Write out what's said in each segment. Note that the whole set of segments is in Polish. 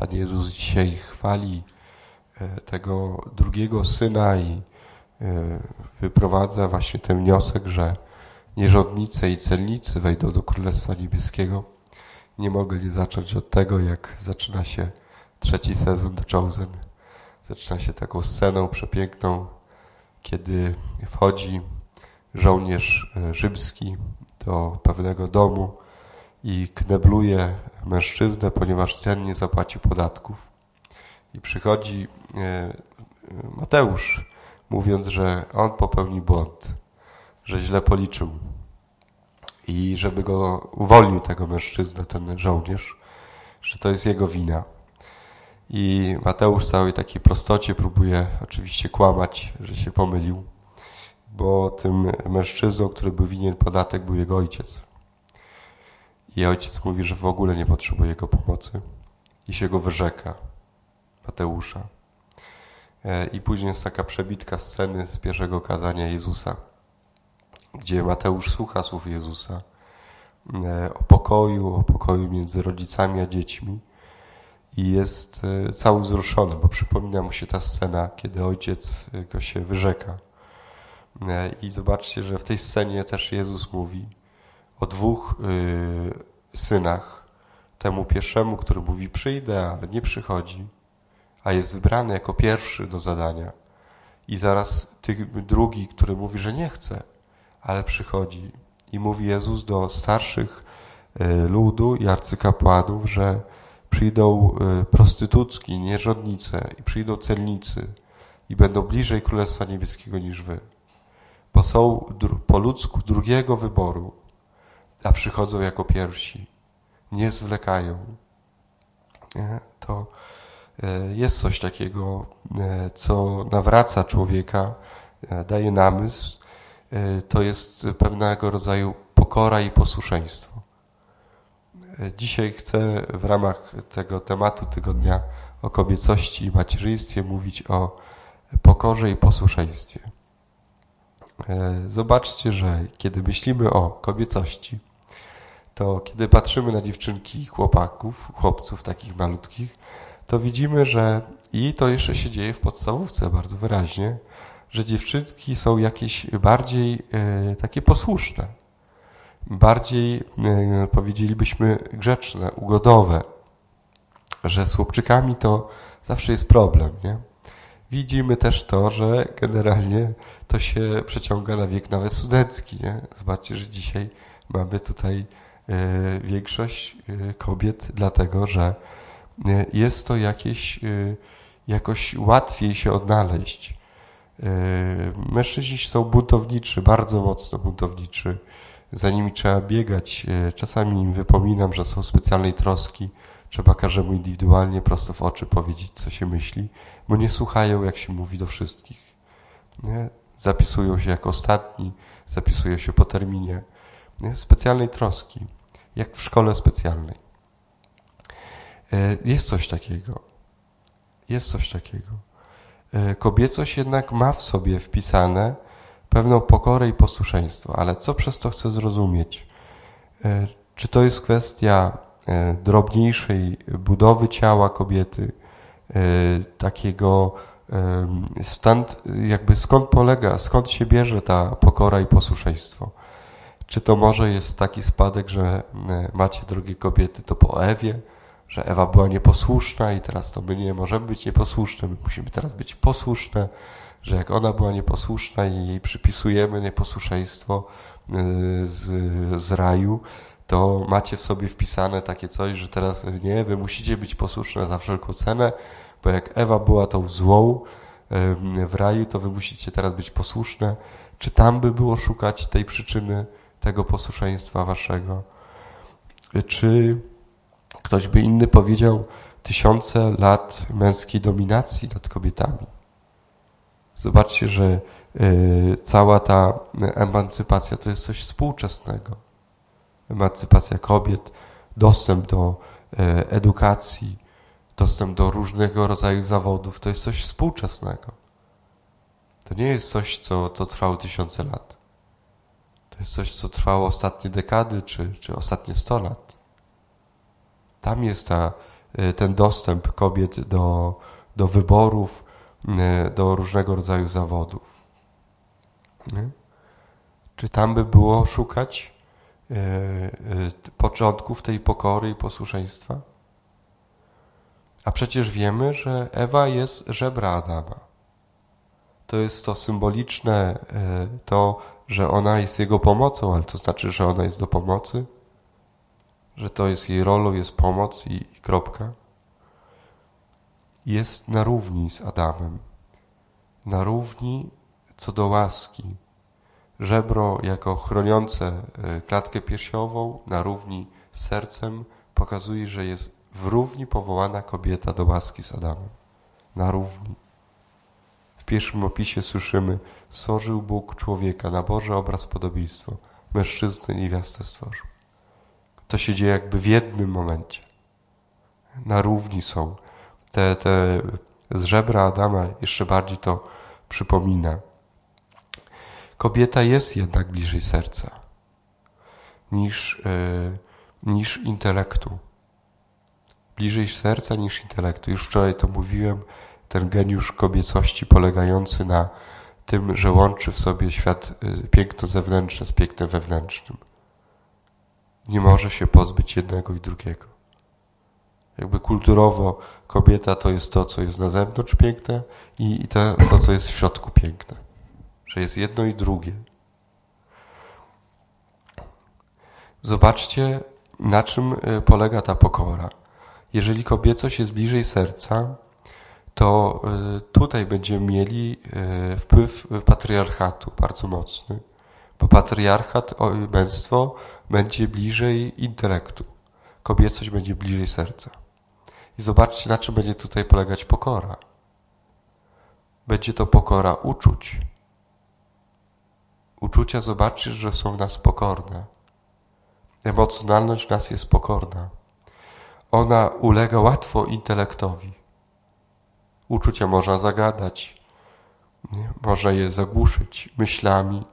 Pan Jezus dzisiaj chwali e, tego drugiego syna i e, wyprowadza właśnie ten wniosek, że nierządnice i celnicy wejdą do Królestwa Niebieskiego. Nie mogę nie zacząć od tego, jak zaczyna się trzeci sezon The Chosen. Zaczyna się taką sceną przepiękną, kiedy wchodzi żołnierz e, rzymski do pewnego domu i knebluje mężczyznę, ponieważ ten nie zapłacił podatków. I przychodzi e, Mateusz, mówiąc, że on popełnił błąd, że źle policzył. I żeby go uwolnił tego mężczyznę, ten żołnierz, że to jest jego wina. I Mateusz w całej takiej prostocie próbuje oczywiście kłamać, że się pomylił, bo tym mężczyzną, który był winien podatek, był jego ojciec. I ojciec mówi, że w ogóle nie potrzebuje jego pomocy i się go wyrzeka, Mateusza. E, I później jest taka przebitka sceny z pierwszego kazania Jezusa, gdzie Mateusz słucha słów Jezusa e, o pokoju, o pokoju między rodzicami a dziećmi i jest e, cały wzruszony, bo przypomina mu się ta scena, kiedy ojciec go się wyrzeka. I zobaczcie, że w tej scenie też Jezus mówi o dwóch synach. Temu pierwszemu, który mówi przyjdę, ale nie przychodzi a jest wybrany jako pierwszy do zadania. I zaraz drugi, który mówi, że nie chce, ale przychodzi. I mówi Jezus do starszych e, ludu i arcykapłanów, że przyjdą e, prostytutki, nierządnice i przyjdą celnicy i będą bliżej Królestwa Niebieskiego niż wy. Bo są po ludzku drugiego wyboru, a przychodzą jako pierwsi. Nie zwlekają. To E, jest coś takiego, e, co nawraca człowieka, e, daje namysł, to jest pewnego rodzaju pokora i posłuszeństwo. Dzisiaj chcę w ramach tego tematu tygodnia o kobiecości i macierzyństwie mówić o pokorze i posłuszeństwie. Zobaczcie, że kiedy myślimy o kobiecości, to kiedy patrzymy na dziewczynki i chłopaków, chłopców takich malutkich, to widzimy, że i to jeszcze się dzieje w podstawówce bardzo wyraźnie, że dziewczynki są jakieś bardziej e, takie posłuszne, bardziej e, powiedzielibyśmy grzeczne, ugodowe, że z chłopczykami to zawsze jest problem, nie? Widzimy też to, że generalnie to się przeciąga na wiek nawet studencki, nie? Zobaczcie, że dzisiaj mamy tutaj większość kobiet, dlatego że jest to jakieś, jakoś łatwiej się odnaleźć. Mężczyźni są buntowniczy, bardzo mocno buntowniczy. Za nimi trzeba biegać. Czasami im wypominam, że są specjalnej troski. Trzeba każdemu indywidualnie, prosto w oczy powiedzieć, co się myśli, bo nie słuchają, jak się mówi do wszystkich. Nie? Zapisują się jako ostatni, zapisują się po terminie. Nie? Specjalnej troski, jak w szkole specjalnej. E, jest coś takiego. Jest coś takiego. E, kobiecość jednak ma w sobie wpisane pewną pokorę i posłuszeństwo, ale co przez to chcę zrozumieć? E, czy to jest kwestia drobniejszej budowy ciała kobiety, takiego stąd, jakby skąd polega, skąd się bierze ta pokora i posłuszeństwo? Czy to może jest taki spadek, że macie, drogie kobiety, to po Ewie, że Ewa była nieposłuszna i teraz to my nie możemy być nieposłuszne, my musimy teraz być posłuszne, że jak ona była nieposłuszna i jej przypisujemy nieposłuszeństwo y, z, z raju, to macie w sobie wpisane takie coś, że teraz nie, wy musicie być posłuszne za wszelką cenę, bo jak Ewa była tą złą w raju, to wy musicie teraz być posłuszne. Czy tam by było szukać tej przyczyny tego posłuszeństwa waszego? Czy Ktoś by inny powiedział tysiące lat męskiej dominacji nad kobietami. Zobaczcie, że y, cała ta emancypacja to jest coś współczesnego. Emancypacja kobiet, dostęp do y, edukacji, dostęp do różnego rodzaju zawodów, to jest coś współczesnego. To nie jest coś, co to trwało tysiące lat. Coś, co trwało ostatnie dekady czy, czy ostatnie sto lat. Tam jest ta y, ten dostęp kobiet do, do wyborów, y, do różnego rodzaju zawodów. Nie? Czy tam by było szukać początków tej pokory i posłuszeństwa? A przecież wiemy, że Ewa jest żebra Adama. To jest to symboliczne, to, że ona jest jego pomocą, ale to znaczy, że ona jest do pomocy? że to jest jej rolą, jest pomoc i, i kropka. Jest na równi z Adamem, na równi co do łaski. Żebro jako chroniące e, klatkę piersiową, na równi z sercem, pokazuje, że jest w równi powołana kobieta do łaski z Adamem. Na równi. Pierwszym opisie słyszymy, stworzył Bóg człowieka na Boże obraz podobieństwo, mężczyznę i niewiastę stworzył. To się dzieje jakby w jednym momencie. Na równi są. Te, te z żebra Adama jeszcze bardziej to przypomina. Kobieta jest jednak bliżej serca niż, yy, niż intelektu. Bliżej serca niż intelektu. Już wczoraj to mówiłem, ten geniusz kobiecości polegający na tym, że łączy w sobie świat y, piękno zewnętrzne z pięknem wewnętrznym nie może się pozbyć jednego i drugiego. Jakby kulturowo kobieta to jest to, co jest na zewnątrz piękne i, to, to, co jest w środku piękne. Że jest jedno i drugie. Zobaczcie, na czym y, polega ta pokora. Jeżeli kobiecość jest bliżej serca, to y, tutaj będziemy mieli y, wpływ patriarchatu bardzo mocny. Bo patriarchat, męstwo będzie bliżej intelektu, kobiecość będzie bliżej serca. I zobaczcie, na czym będzie tutaj polegać pokora. Będzie to pokora uczuć. Uczucia zobaczysz, że są w nas pokorne. Emocjonalność w nas jest pokorna. Ona ulega łatwo intelektowi. Uczucia można zagadać, nie? można je zagłuszyć myślami,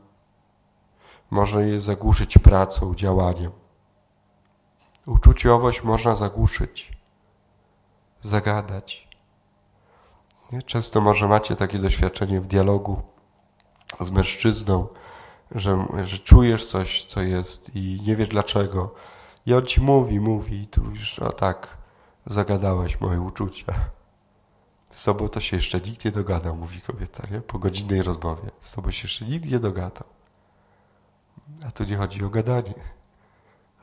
może je zagłuszyć pracą, działaniem. Uczuciowość można zagłuszyć, zagadać. Często może macie takie doświadczenie w dialogu z mężczyzną, że, że czujesz coś, co jest i nie wiesz dlaczego. I on ci mówi, mówi i tu już, o tak, zagadałeś moje uczucia. Z tobą to się jeszcze nikt nie dogadał, mówi kobieta, nie? Po godzinnej rozmowie. Z tobą się jeszcze nikt nie dogadał. A tu nie chodzi o gadanie.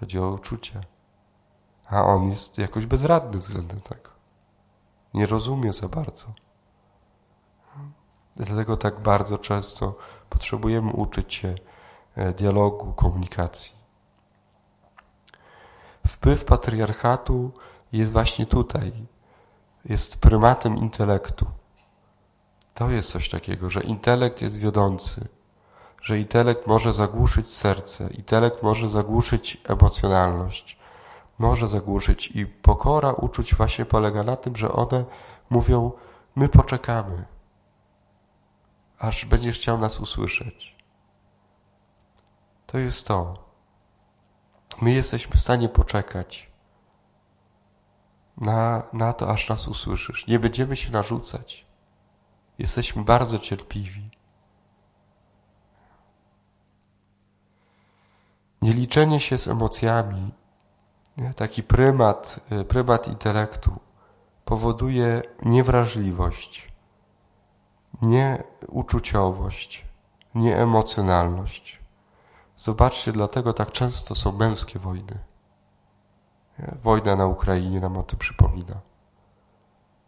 Chodzi o uczucia. A on jest jakoś bezradny względem tego. Nie rozumie za bardzo. Dlatego tak bardzo często potrzebujemy uczyć się e, dialogu, komunikacji. Wpływ patriarchatu jest właśnie tutaj. Jest prymatem intelektu. To jest coś takiego, że intelekt jest wiodący że intelekt może zagłuszyć serce, intelekt może zagłuszyć emocjonalność, może zagłuszyć i pokora uczuć właśnie polega na tym, że one mówią, my poczekamy, aż będziesz chciał nas usłyszeć. To jest to. My jesteśmy w stanie poczekać na, na to, aż nas usłyszysz. Nie będziemy się narzucać. Jesteśmy bardzo cierpliwi. Nieliczenie się z emocjami, taki prymat, prymat intelektu powoduje niewrażliwość, nieuczuciowość, nieemocjonalność. Zobaczcie, dlatego tak często są męskie wojny. Nie? Wojna na Ukrainie nam o tym przypomina.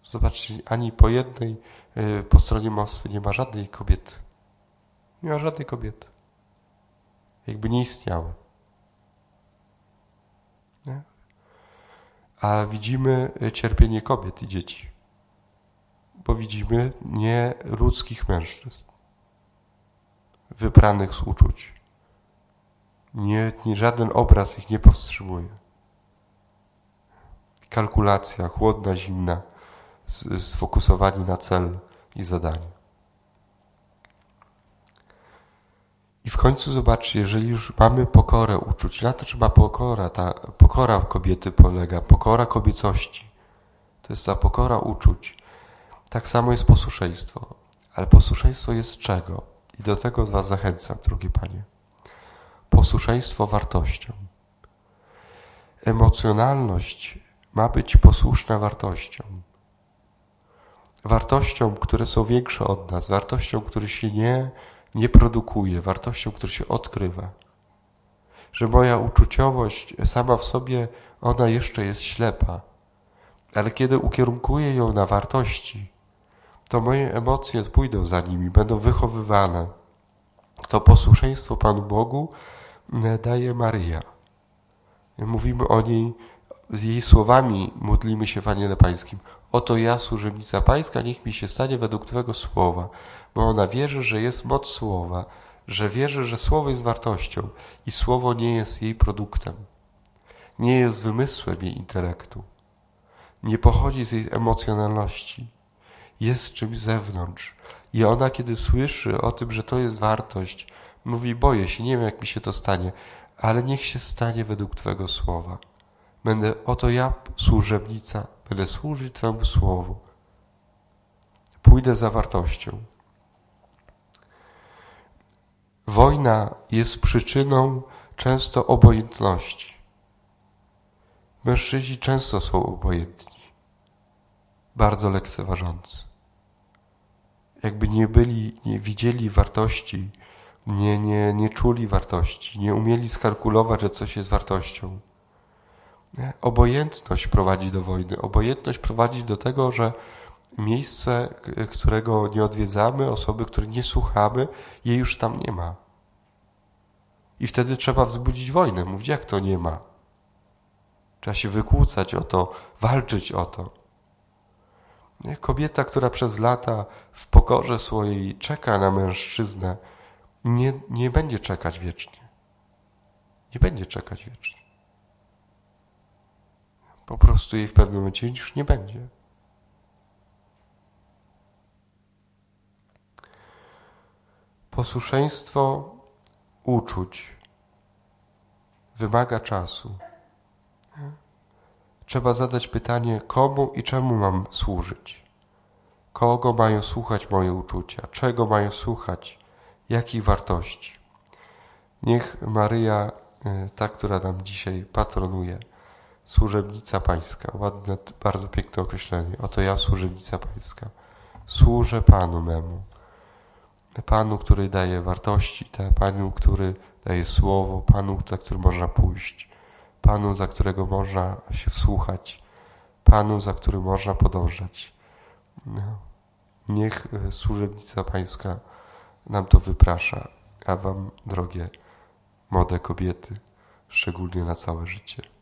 Zobaczcie, ani po jednej, y, po stronie Moskwy nie ma żadnej kobiety. Nie ma żadnej kobiety. Jakby nie istniały. Nie? A widzimy cierpienie kobiet i dzieci, bo widzimy nieludzkich mężczyzn, wybranych z uczuć. Nie, nie, żaden obraz ich nie powstrzymuje. Kalkulacja, chłodna, zimna, sfokusowani na cel i zadanie. I w końcu zobaczcie, jeżeli już mamy pokorę uczuć, na to trzeba pokora, ta pokora kobiety polega, pokora kobiecości. To jest ta pokora uczuć. Tak samo jest posłuszeństwo. Ale posłuszeństwo jest czego? I do tego Was zachęcam, drogie Panie. Posłuszeństwo wartością. Emocjonalność ma być posłuszna wartością. Wartością, które są większe od nas, wartością, które się nie, nie produkuje, wartością, która się odkrywa. Że moja uczuciowość sama w sobie, ona jeszcze jest ślepa, ale kiedy ukierunkuję ją na wartości, to moje emocje pójdą za nimi, będą wychowywane. To posłuszeństwo Panu Bogu e, daje Maryja. Mówimy o niej, z jej słowami modlimy się w Aniele Pańskim. Oto ja, służebnica Pańska, niech mi się stanie według Twego słowa, bo ona wierzy, że jest moc słowa, że wierzy, że słowo jest wartością i słowo nie jest jej produktem, nie jest wymysłem jej intelektu, nie pochodzi z jej emocjonalności, jest czymś z zewnątrz. I ona, kiedy słyszy o tym, że to jest wartość, mówi: Boję się, nie wiem, jak mi się to stanie, ale niech się stanie według Twego słowa. Będę, oto ja, służebnica, będę służyć Twemu słowu. Pójdę za wartością. Wojna jest przyczyną często obojętności. Mężczyźni często są obojętni, bardzo lekceważący. Jakby nie byli, nie widzieli wartości, nie, nie, nie czuli wartości, nie umieli skalkulować, że coś jest wartością. Obojętność prowadzi do wojny. Obojętność prowadzi do tego, że miejsce, którego nie odwiedzamy, osoby, które nie słuchamy, jej już tam nie ma. I wtedy trzeba wzbudzić wojnę. Mówić, jak to nie ma. Trzeba się wykłócać o to, walczyć o to. Kobieta, która przez lata w pokorze swojej czeka na mężczyznę, nie, nie będzie czekać wiecznie. Nie będzie czekać wiecznie. Po prostu jej w pewnym momencie już nie będzie. Posłuszeństwo uczuć wymaga czasu. Trzeba zadać pytanie, komu i czemu mam służyć? Kogo mają słuchać moje uczucia? Czego mają słuchać? Jakich wartości? Niech Maryja, e, ta, która nam dzisiaj patronuje, służebnica pańska, ładne, bardzo piękne określenie. Oto ja, służebnica pańska, służę Panu memu. Panu, który daje wartości, Panu, który daje słowo, Panu, za którym można pójść, Panu, za którego można się wsłuchać, Panu, za którym można podążać. No. Niech e, służebnica Pańska nam to wyprasza, a Wam, drogie młode kobiety, szczególnie na całe życie.